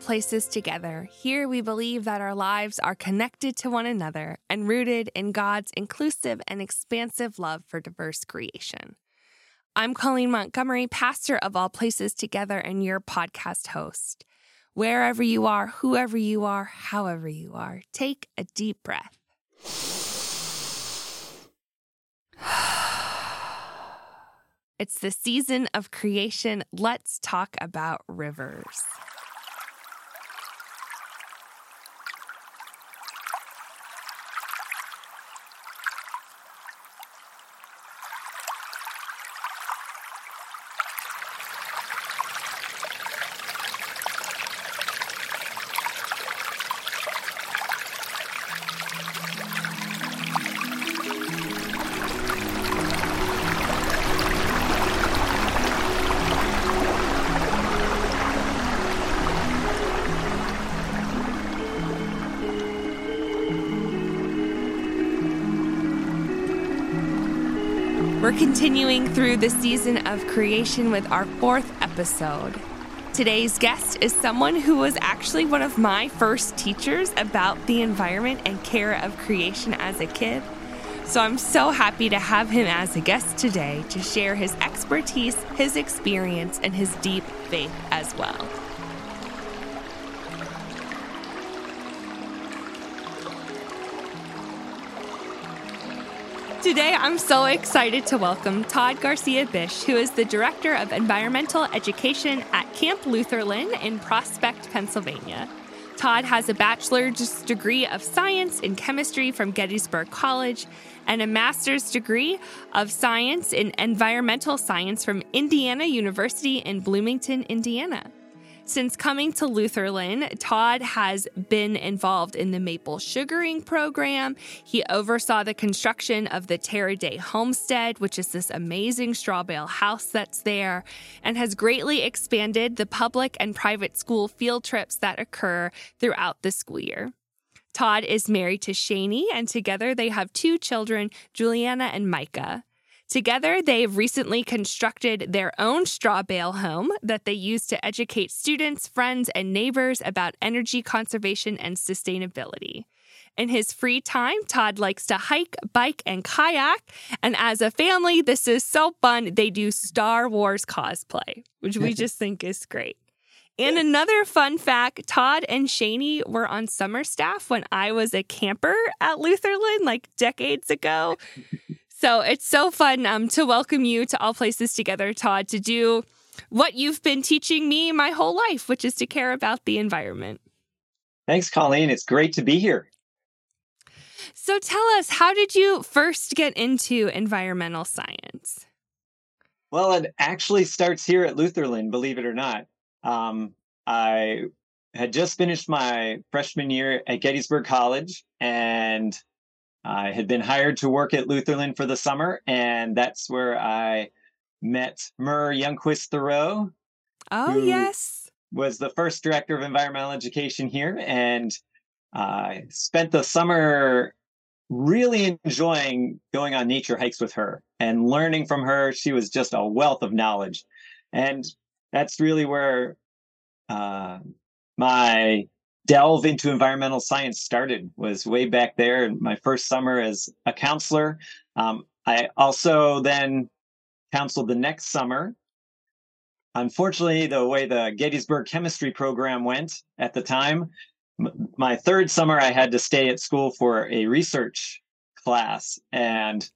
Places Together. Here we believe that our lives are connected to one another and rooted in God's inclusive and expansive love for diverse creation. I'm Colleen Montgomery, pastor of All Places Together and your podcast host. Wherever you are, whoever you are, however you are, take a deep breath. It's the season of creation. Let's talk about rivers. Continuing through the season of creation with our fourth episode. Today's guest is someone who was actually one of my first teachers about the environment and care of creation as a kid. So I'm so happy to have him as a guest today to share his expertise, his experience, and his deep faith as well. Today, I'm so excited to welcome Todd Garcia-Bish, who is the Director of Environmental Education at Camp Lutherlyn in Prospect, Pennsylvania. Todd has a bachelor's degree of science in chemistry from Gettysburg College and a master's degree of science in environmental science from Indiana University in Bloomington, Indiana. Since coming to Lutherlyn, Todd has been involved in the maple sugaring program. He oversaw the construction of the Terra Day Homestead, which is this amazing straw bale house that's there, and has greatly expanded the public and private school field trips that occur throughout the school year. Todd is married to Shani, and together they have two children, Juliana and Micah. Together, they've recently constructed their own straw bale home that they use to educate students, friends, and neighbors about energy conservation and sustainability. In his free time, Todd likes to hike, bike, and kayak. And as a family, this is so fun. They do Star Wars cosplay, which we just think is great. And another fun fact Todd and Shani were on summer staff when I was a camper at Lutherlyn like decades ago. So it's so fun um, to welcome you to All Places Together, Todd, to do what you've been teaching me my whole life, which is to care about the environment. Thanks, Colleen. It's great to be here. So tell us, how did you first get into environmental science? Well, it actually starts here at Lutherlyn, believe it or not. Um, I had just finished my freshman year at Gettysburg College and I had been hired to work at Lutherlyn for the summer, and that's where I met Mur Youngquist Thoreau. Oh, yes. Was the first director of environmental education here, and I spent the summer really enjoying going on nature hikes with her and learning from her. She was just a wealth of knowledge. And that's really where uh, my delve into environmental science started was way back there in my first summer as a counselor. Um, I also then counseled the next summer. Unfortunately, the way the Gettysburg chemistry program went at the time, m- my third summer, I had to stay at school for a research class. And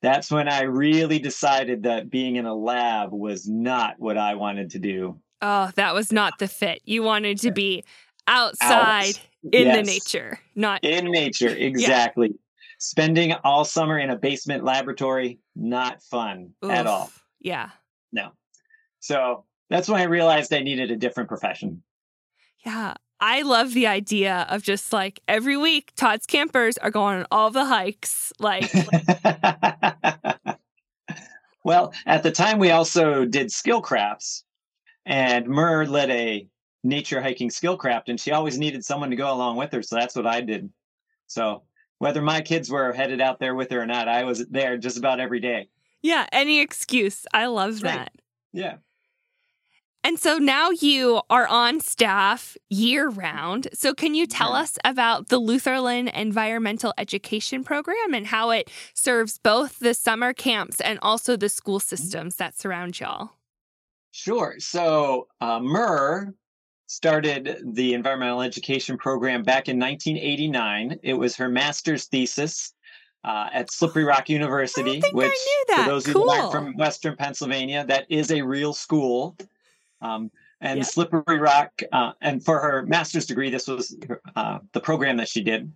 that's when I really decided that being in a lab was not what I wanted to do. Oh, that was not the fit. You wanted to be outside Out. in yes. the nature, not in nature. Exactly. Yeah. Spending all summer in a basement laboratory, not fun Oof. at all. Yeah. No. So that's when I realized I needed a different profession. Yeah. I love the idea of just like every week, Todd's campers are going on all the hikes. Like, well, at the time, we also did skill crafts, and Mur led a nature hiking skillcraft and she always needed someone to go along with her so that's what i did so whether my kids were headed out there with her or not i was there just about every day yeah any excuse i love that yeah And so now you are on staff year round. So, can you tell us about the Lutherlyn Environmental Education Program and how it serves both the summer camps and also the school mm-hmm. systems that surround y'all? Sure. So, uh, Myrrh started the environmental education program back in 1989. It was her master's thesis uh, at Slippery Rock University, which, for those cool. who aren't from Western Pennsylvania, that is a real school. Um, and yep. Slippery Rock, uh, and for her master's degree, this was uh, the program that she did.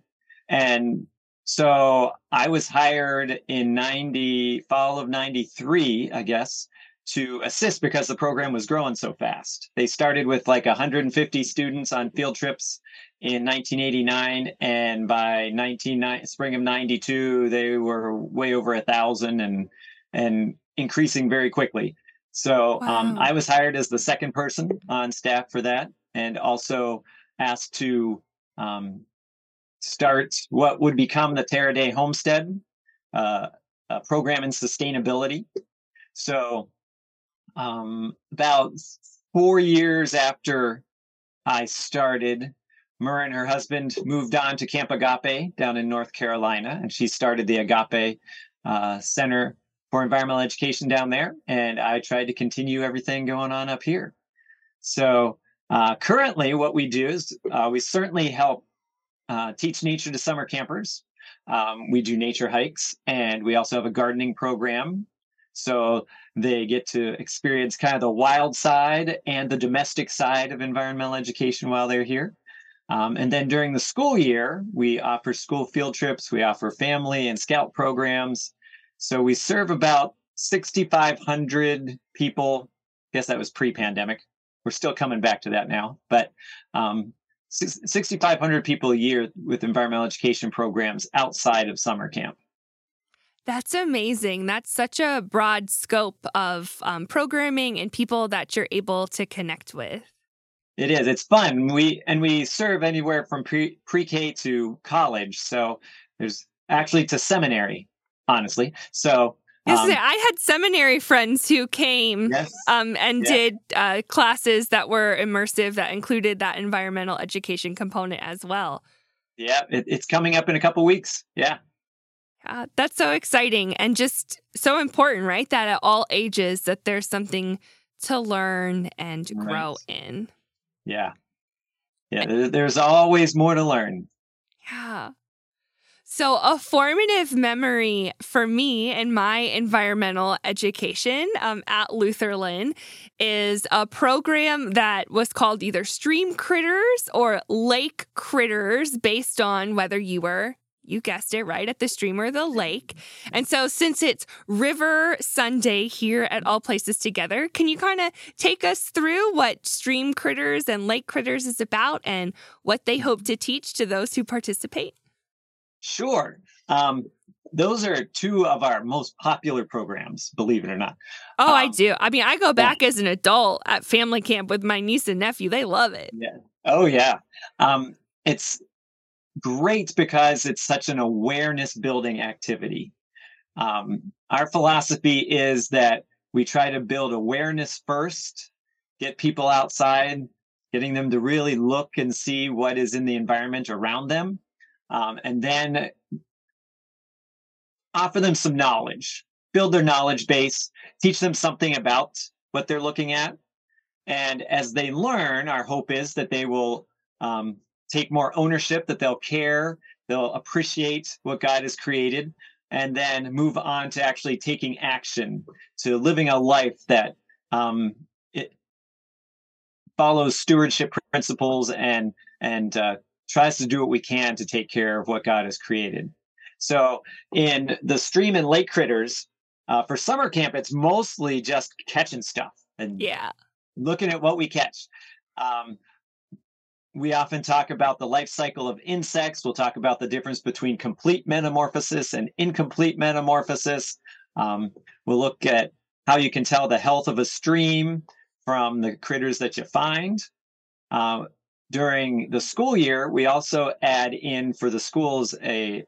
And so I was hired in 90, fall of 93, I guess, to assist because the program was growing so fast. They started with like 150 students on field trips in 1989, and by 19 spring of 92, they were way over a thousand and and increasing very quickly. So um, wow. um, I was hired as the second person on staff for that, and also asked to um, start what would become the Terra Day Homestead uh, program in sustainability. So um, about four years after I started, Myrrh and her husband moved on to Camp Agape down in North Carolina, and she started the Agape uh, Center for Environmental Education down there. And I tried to continue everything going on up here. So uh, currently, what we do is uh, we certainly help uh, teach nature to summer campers. Um, we do nature hikes, and we also have a gardening program so they get to experience kind of the wild side and the domestic side of environmental education while they're here. Um, and then during the school year, we offer school field trips, we offer family and scout programs. So we serve about 6,500 people. I guess that was pre pandemic. We're still coming back to that now, but um, 6,500 people a year with environmental education programs outside of summer camp. That's amazing. That's such a broad scope of um, programming and people that you're able to connect with. It is. It's fun. We and we serve anywhere from pre pre K to college. So there's actually to seminary, honestly. So um, I had seminary friends who came yes, um, and yeah. did uh, classes that were immersive that included that environmental education component as well. Yeah, it, it's coming up in a couple weeks. Yeah. Uh, that's so exciting and just so important, right? That at all ages that there's something to learn and right. grow in. Yeah. Yeah, there's always more to learn. Yeah. So, a formative memory for me in my environmental education um, at Lutherlyn is a program that was called either Stream Critters or Lake Critters, based on whether you were you guessed it right at the stream or the lake. And so, since it's River Sunday here at All Places Together, can you kind of take us through what Stream Critters and Lake Critters is about and what they hope to teach to those who participate? Sure. Um, those are two of our most popular programs, believe it or not. Oh, um, I do. I mean, I go back yeah. as an adult at family camp with my niece and nephew. They love it. Yeah. Oh, yeah. Um, it's great because it's such an awareness building activity. Um, our philosophy is that we try to build awareness first, get people outside, getting them to really look and see what is in the environment around them, um, and then offer them some knowledge, build their knowledge base, teach them something about what they're looking at. And as they learn, our hope is that they will um, take more ownership, that they'll care, they'll appreciate what God has created, and then move on to actually taking action, to living a life that um, it follows stewardship principles and and uh, tries to do what we can to take care of what God has created. So in the stream and lake critters, uh, for summer camp, it's mostly just catching stuff and yeah, looking at what we catch. Um, we often talk about the life cycle of insects. We'll talk about the difference between complete metamorphosis and incomplete metamorphosis. Um, we'll look at how you can tell the health of a stream from the critters that you find. Uh, during the school year, we also add in for the schools a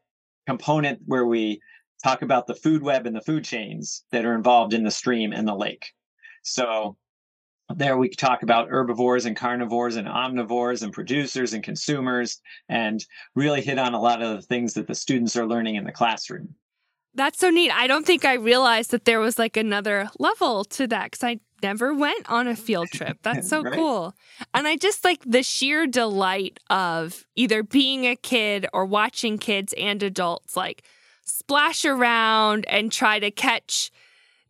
component where we talk about the food web and the food chains that are involved in the stream and the lake. So there we talk about herbivores and carnivores and omnivores and producers and consumers and really hit on a lot of the things that the students are learning in the classroom. That's so neat. I don't think I realized that there was like another level to that because I never went on a field trip. That's so right? cool. And I just like the sheer delight of either being a kid or watching kids and adults like splash around and try to catch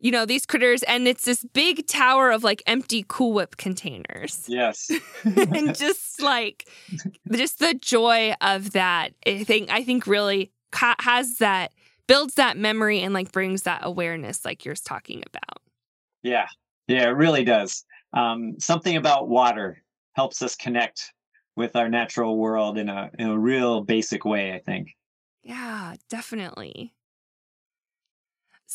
you know, these critters, and it's this big tower of like empty Cool Whip containers. Yes. and just like, just the joy of that, I think, I think really ca- has that, builds that memory and like brings that awareness, like you're talking about. Yeah. Yeah, it really does. Um, something about water helps us connect with our natural world in a, in a real basic way, I think. Yeah, definitely.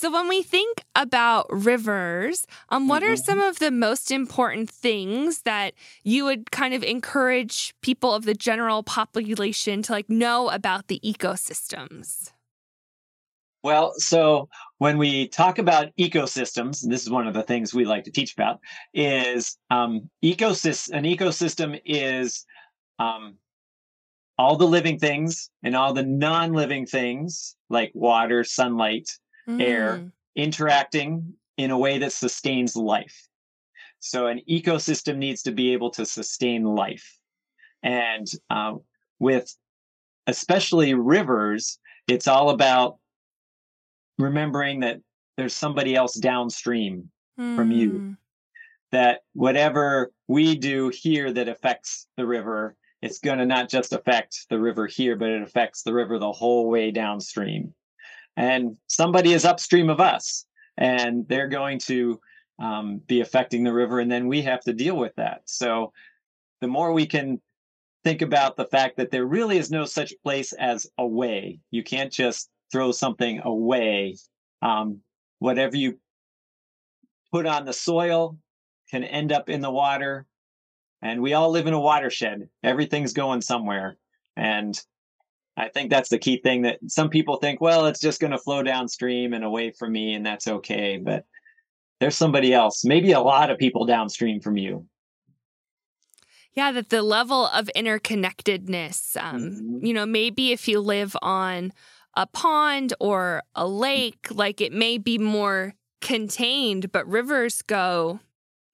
So, when we think about rivers, um, what mm-hmm. are some of the most important things that you would kind of encourage people of the general population to like know about the ecosystems? Well, so when we talk about ecosystems, and this is one of the things we like to teach about, is um, ecosystem. An ecosystem is um, all the living things and all the non-living things like water, sunlight, mm. air interacting in a way that sustains life. So an ecosystem needs to be able to sustain life. And uh, with especially rivers, it's all about remembering that there's somebody else downstream mm. from you. Hmm. That whatever we do here that affects the river, it's going to not just affect the river here, but it affects the river the whole way downstream and somebody is upstream of us and they're going to um, be affecting the river and then we have to deal with that. So the more we can think about the fact that there really is no such place as away you can't just throw something away um, whatever you put on the soil can end up in the water and we all live in a watershed. Everything's going somewhere and I think that's the key thing that some people think, well, it's just going to flow downstream and away from me, and that's okay. But there's somebody else, maybe a lot of people downstream from you. Yeah, that the level of interconnectedness, um, mm-hmm. you know, maybe if you live on a pond or a lake, like it may be more contained, but rivers go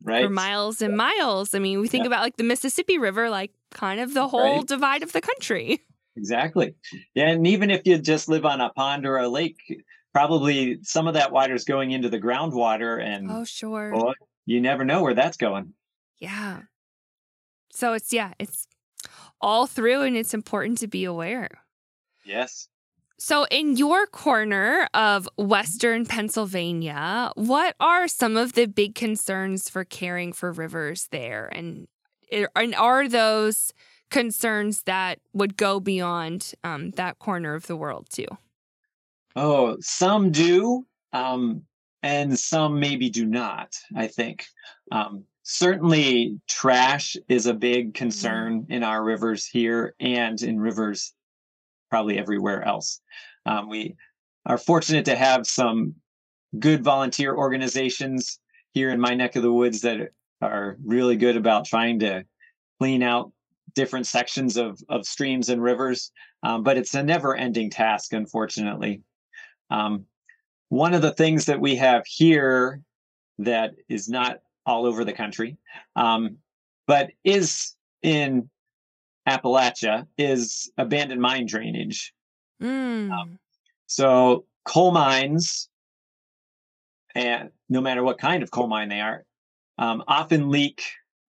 right. for miles and miles. I mean, we think yeah. about like the Mississippi River, like kind of the whole right. divide of the country. Exactly. Yeah, and even if you just live on a pond or a lake, probably some of that water is going into the groundwater and Oh, sure. Well, you never know where that's going. Yeah. So it's yeah, it's all through and it's important to be aware. Yes. So, in your corner of Western Pennsylvania, what are some of the big concerns for caring for rivers there? And, eh, and are those concerns that would go beyond um, that corner of the world too? Oh, some do, um, and some maybe do not. I think um, certainly trash is a big concern mm-hmm. in our rivers here and in rivers probably everywhere else. Um, we are fortunate to have some good volunteer organizations here in my neck of the woods that are really good about trying to clean out different sections of, of streams and rivers, um, but it's a never ending task, unfortunately. Um, one of the things that we have here that is not all over the country, um, but is in Appalachia, is abandoned mine drainage. Mm. so coal mines, and no matter what kind of coal mine they are, um, often leak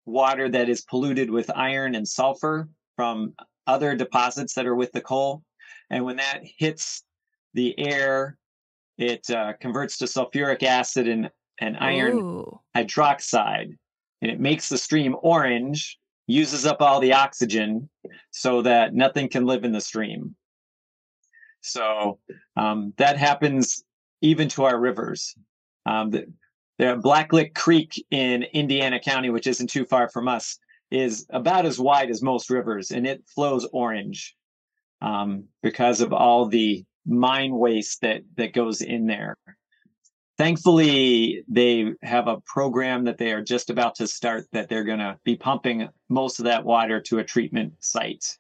water that is polluted with iron and sulfur from other deposits that are with the coal. And when that hits the air, it uh, converts to sulfuric acid and, and iron Ooh. hydroxide. And it makes the stream orange, uses up all the oxygen so that nothing can live in the stream. So um, that happens even to our rivers. Um, the, the Blacklick Creek in Indiana County, which isn't too far from us, is about as wide as most rivers, and it flows orange um, because of all the mine waste that that goes in there. thankfully, they have a program that they are just about to start that they're going to be pumping most of that water to a treatment site.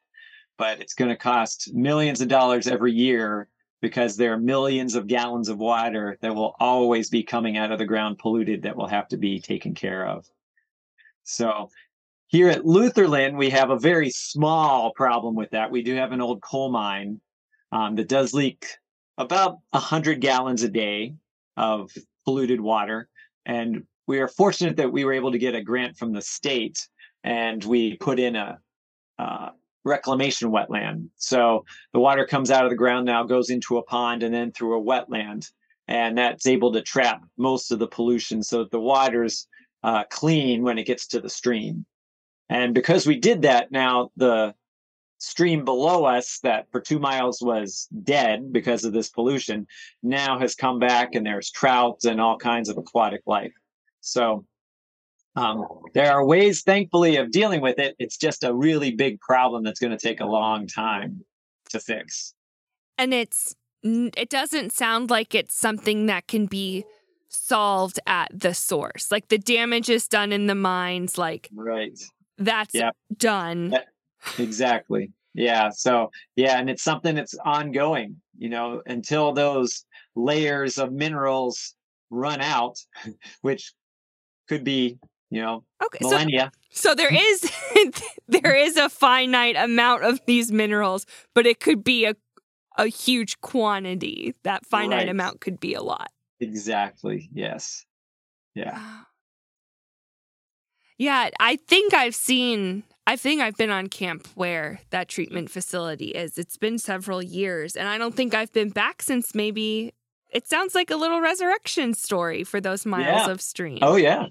But it's going to cost millions of dollars every year because there are millions of gallons of water that will always be coming out of the ground polluted that will have to be taken care of. So here at Lutherlyn, we have a very small problem with that. We do have an old coal mine um, that does leak about 100 gallons a day of polluted water. And we are fortunate that we were able to get a grant from the state and we put in a, a reclamation wetland. So the water comes out of the ground now, goes into a pond, and then through a wetland. And that's able to trap most of the pollution so that the water's uh, clean when it gets to the stream. And because we did that, now the stream below us that for two miles was dead because of this pollution now has come back and there's trout and all kinds of aquatic life. So um, there are ways, thankfully, of dealing with it. It's just a really big problem that's going to take a long time to fix. And it's it doesn't sound like it's something that can be solved at the source. Like the damage is done in the mines. Like right, that's yep. done. exactly. Yeah. So yeah, and it's something that's ongoing. You know, until those layers of minerals run out, which could be you know okay, millennia. So, so there is there is a finite amount of these minerals, but it could be a a huge quantity. That finite right. amount could be a lot. Exactly. Yes. Yeah. Ah. Yeah, I think I've seen I think I've been on camp where that treatment facility is. It's been several years, and I don't think I've been back since maybe it sounds like a little resurrection story for those miles yeah. of stream. Oh yeah,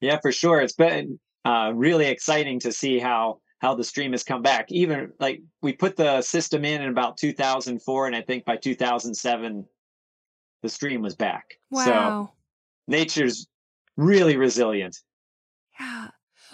yeah, for sure. It's been uh, really exciting to see how how the stream has come back. Even like we put the system in in about 2004, and I think by 2007, the stream was back. Wow. So nature's really resilient. Yeah.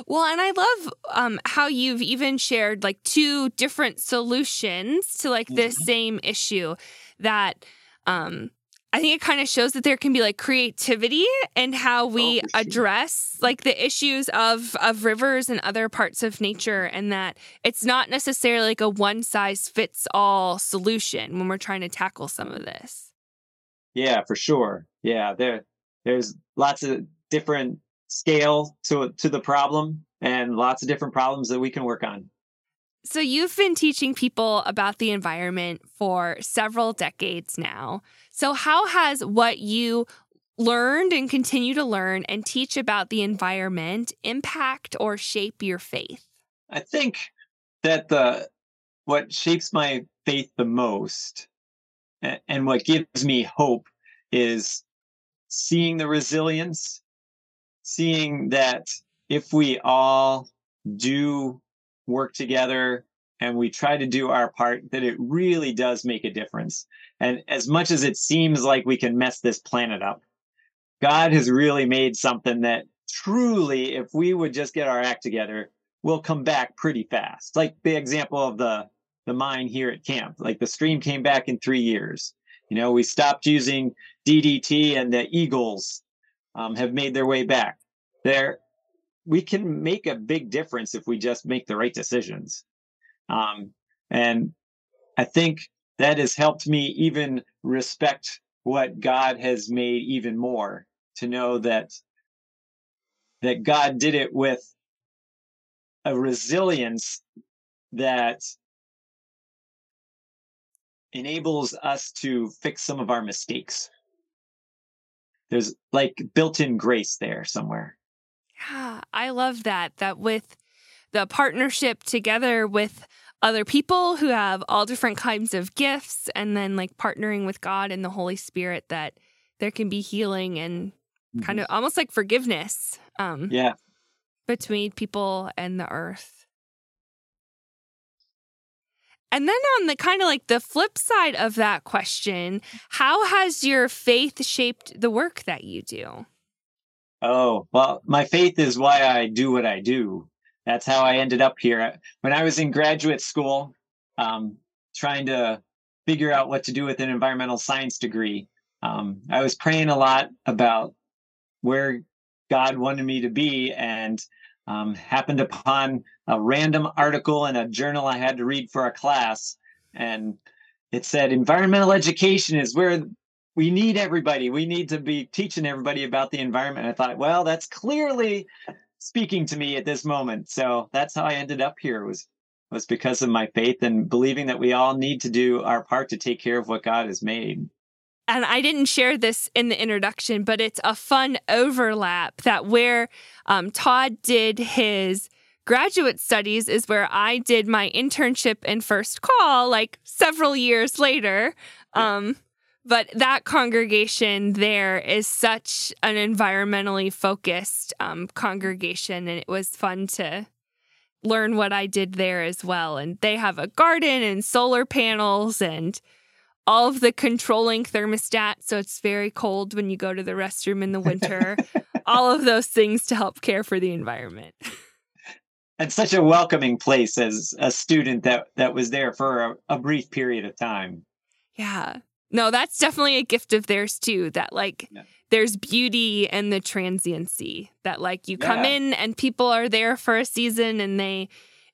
Well, and I love um, how you've even shared like two different solutions to like this mm-hmm. same issue that um, I think it kind of shows that there can be like creativity and how we oh, address like the issues of of rivers and other parts of nature and that it's not necessarily like a one size fits all solution when we're trying to tackle some of this. Yeah, for sure. Yeah, there there's lots of different scale to to the problem and lots of different problems that we can work on. So you've been teaching people about the environment for several decades now. So, how has what you learned and continue to learn and teach about the environment impact or shape your faith? I think that the what shapes my faith the most and what gives me hope is seeing the resilience, seeing that if we all do work together and we try to do our part, that it really does make a difference. And as much as it seems like we can mess this planet up, God has really made something that truly, if we would just get our act together, will come back pretty fast. Like the example of the the mine here at camp. Like the stream came back in three years. You know, we stopped using DDT, and the eagles um, have made their way back. There, we can make a big difference if we just make the right decisions. Um, and I think that has helped me even respect what God has made even more to know that that God did it with a resilience that enables us to fix some of our mistakes. There's like built-in grace there somewhere. Yeah, I love that. That with the partnership together with other people who have all different kinds of gifts and then like partnering with God and the Holy Spirit that there can be healing and mm-hmm. kind of almost like forgiveness um yeah between people and the earth and then on the kind of like the flip side of that question how has your faith shaped the work that you do oh well my faith is why i do what i do that's how I ended up here. When I was in graduate school, um, trying to figure out what to do with an environmental science degree. Um, I was praying a lot about where God wanted me to be and um, happened upon a random article in a journal I had to read for a class. And it said environmental education is where we need everybody. We need to be teaching everybody about the environment. I thought, well, that's clearly speaking to me at this moment. So that's how I ended up here was was because of my faith and believing that we all need to do our part to take care of what God has made and I didn't share this in the introduction, but it's a fun overlap that where um, Todd did his graduate studies is where I did my internship and first call, like several years later. Um, but that congregation there is such an environmentally focused um, congregation, and it was fun to learn what I did there as well. And they have a garden and solar panels and all of the controlling thermostat so it's very cold when you go to the restroom in the winter. All of those things to help care for the environment. And such a welcoming place as a student that that was there for a, a brief period of time. Yeah no that's definitely a gift of theirs too that like yeah. there's beauty and the transiency that like you come yeah. in and people are there for a season and they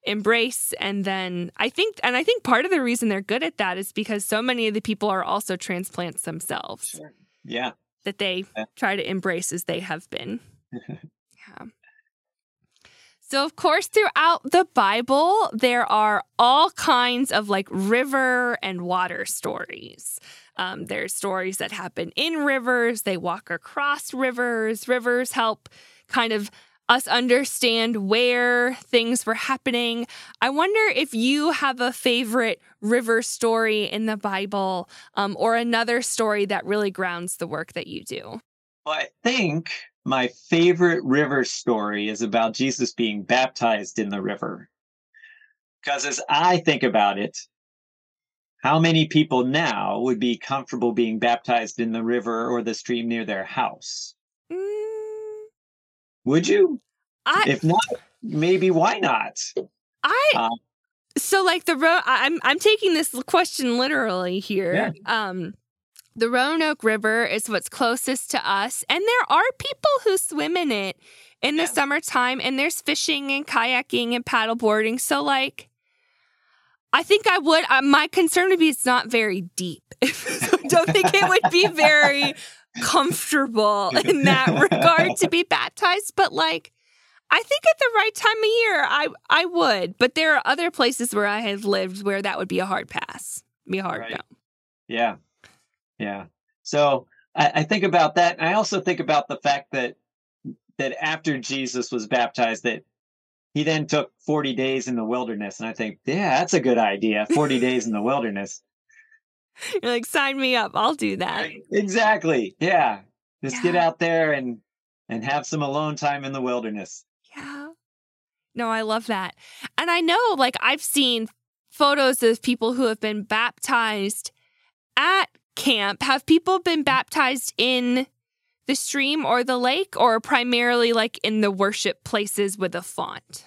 embrace and then I think and I think part of the reason they're good at that is because so many of the people are also transplants themselves. Sure. Yeah. That they yeah. try to embrace as they have been. yeah. So, of course, throughout the Bible, there are all kinds of like river and water stories. Um, there's stories that happen in rivers, they walk across rivers. Rivers help kind of us understand where things were happening. I wonder if you have a favorite river story in the Bible um, or another story that really grounds the work that you do. Well, I think my favorite river story is about Jesus being baptized in the river. Because as I think about it, how many people now would be comfortable being baptized in the river or the stream near their house? Would you? I, if not, maybe why not? I um, so like the road. I'm I'm taking this question literally here. Yeah. Um, the Roanoke River is what's closest to us, and there are people who swim in it in the yeah. summertime, and there's fishing and kayaking and paddleboarding. So like. I think I would. Uh, my concern would be it's not very deep. I don't think it would be very comfortable in that regard to be baptized, but like I think at the right time of year I I would, but there are other places where I have lived where that would be a hard pass. Be hard right. no. Yeah. Yeah. So I, I think about that. And I also think about the fact that that after Jesus was baptized that he then took 40 days in the wilderness. And I think, yeah, that's a good idea. 40 days in the wilderness. You're like, sign me up. I'll do that. Exactly. Yeah. Just yeah. get out there and and have some alone time in the wilderness. Yeah. No, I love that. And I know like I've seen photos of people who have been baptized at camp. Have people been baptized in the stream or the lake or primarily like in the worship places with a font?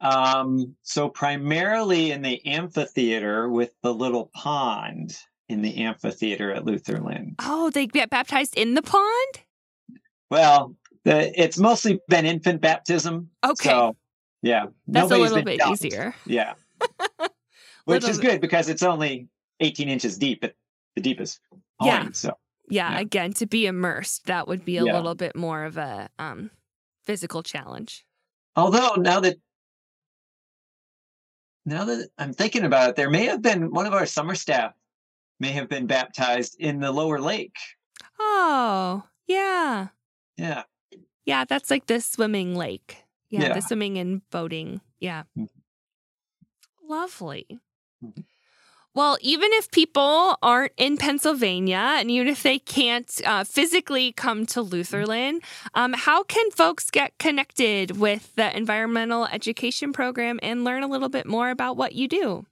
Um, so primarily in the amphitheater with the little pond in the amphitheater at Lutherlyn. Oh, they get baptized in the pond? Well, the, it's mostly been infant baptism. Okay. So, yeah. That's a little bit dumped. easier. Yeah. Which is good because it's only 18 inches deep at the deepest point. Yeah. So, yeah, yeah, again, to be immersed, that would be a yeah. little bit more of a um, physical challenge. Although now that now that I'm thinking about it, there may have been one of our summer staff may have been baptized in the lower lake. Oh, yeah. Yeah. Yeah, that's like the swimming lake. Yeah, yeah. the swimming and boating. Yeah. Mm-hmm. Lovely. Mm-hmm. Well, even if people aren't in Pennsylvania and even if they can't uh, physically come to Lutherlyn, um, how can folks get connected with the environmental education program and learn a little bit more about what you do?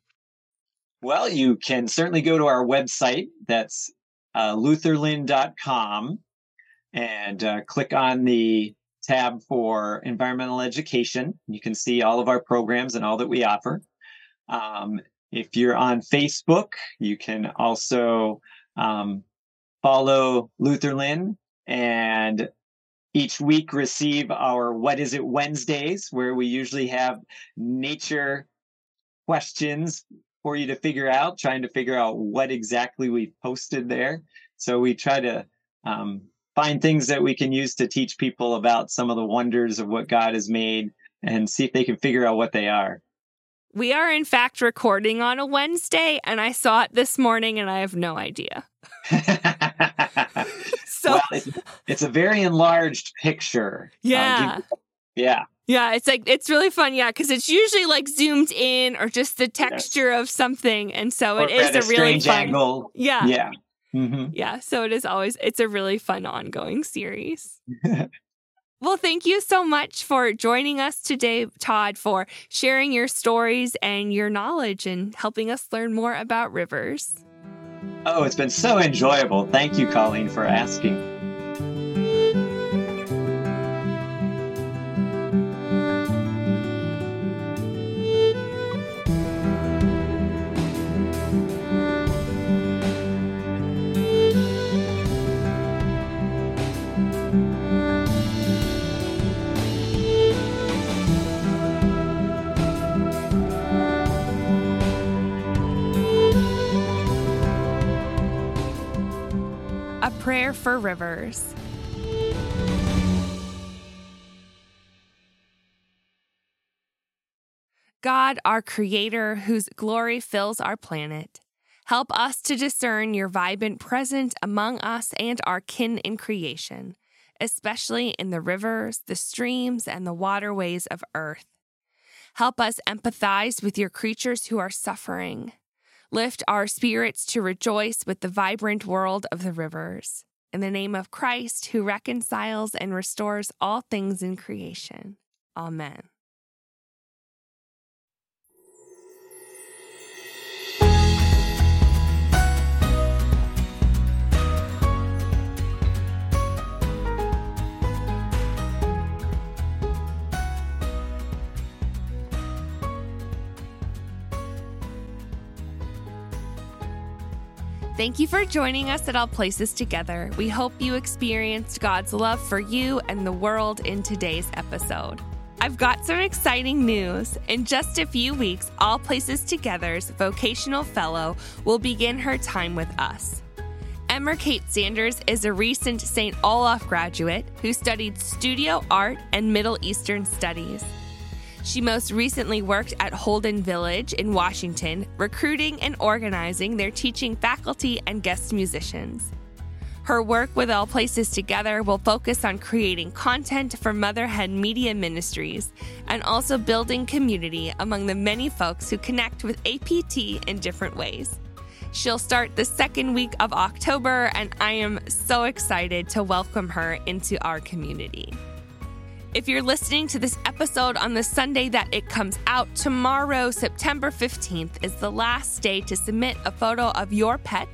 Well, you can certainly go to our website. That's uh, lutherlyn.com and uh, click on the tab for environmental education. You can see all of our programs and all that we offer. Um, If you're on Facebook, you can also um, follow Lutherlyn and each week receive our What Is It Wednesdays, where we usually have nature questions for you to figure out, trying to figure out what exactly we posted there. So we try to um, find things that we can use to teach people about some of the wonders of what God has made and see if they can figure out what they are. We are, in fact, recording on a Wednesday, and I saw it this morning and I have no idea. so well, it's, it's, a very enlarged picture. Yeah. yeah. Yeah, it's like it's really fun, yeah, because it's usually like zoomed in or just the texture yes. of something, and so or it is a, a really fun. Angle. Yeah, yeah, mm-hmm. yeah. So it is always it's a really fun ongoing series. Well, thank you so much for joining us today, Todd, for sharing your stories and your knowledge and helping us learn more about rivers. Oh, it's been so enjoyable. Thank you, Colleen, for asking. Prayer for rivers. God, our Creator, whose glory fills our planet, help us to discern your vibrant presence among us and our kin in creation, especially in the rivers, the streams, and the waterways of earth. Help us empathize with your creatures who are suffering Lift our spirits to rejoice with the vibrant world of the rivers. In the name of Christ, who reconciles and restores all things in creation. Amen. Thank you for joining us at All Places Together. We hope you experienced God's love for you and the world in today's episode. I've got some exciting news. In just a few weeks, All Places Together's vocational fellow will begin her time with us. Emma Kate Sanders is a recent St. Olaf graduate who studied studio art and Middle Eastern studies. She most recently worked at Holden Village in Washington, recruiting and organizing their teaching faculty and guest musicians. Her work with All Places Together will focus on creating content for Motherhead Media Ministries and also building community among the many folks who connect with APT in different ways. She'll start the second week of October, and I am so excited to welcome her into our community. If you're listening to this episode on the Sunday that it comes out, tomorrow, September 15th, is the last day to submit a photo of your pet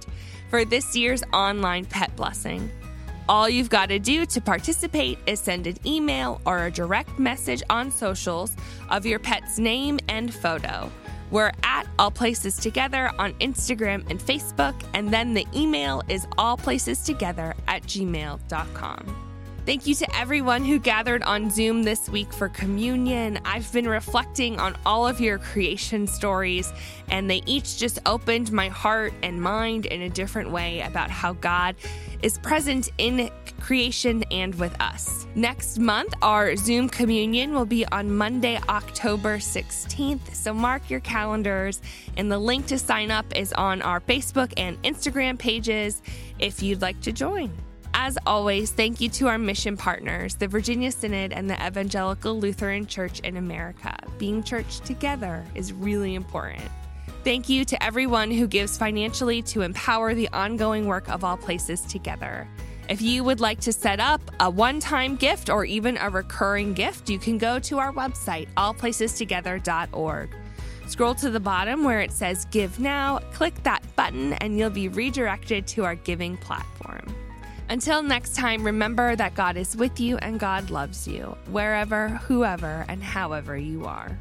for this year's online pet blessing. All you've got to do to participate is send an email or a direct message on socials of your pet's name and photo. We're at All Places Together on Instagram and Facebook, and then the email is allplacestogether at gmail.com. Thank you to everyone who gathered on Zoom this week for communion. I've been reflecting on all of your creation stories, and they each just opened my heart and mind in a different way about how God is present in creation and with us. Next month, our Zoom communion will be on Monday, October 16th. So mark your calendars, and the link to sign up is on our Facebook and Instagram pages if you'd like to join. As always, thank you to our mission partners, the Virginia Synod and the Evangelical Lutheran Church in America. Being church together is really important. Thank you to everyone who gives financially to empower the ongoing work of All Places Together. If you would like to set up a one time gift or even a recurring gift, you can go to our website, allplacestogether.org. Scroll to the bottom where it says Give Now, click that button, and you'll be redirected to our giving platform. Until next time, remember that God is with you and God loves you, wherever, whoever, and however you are.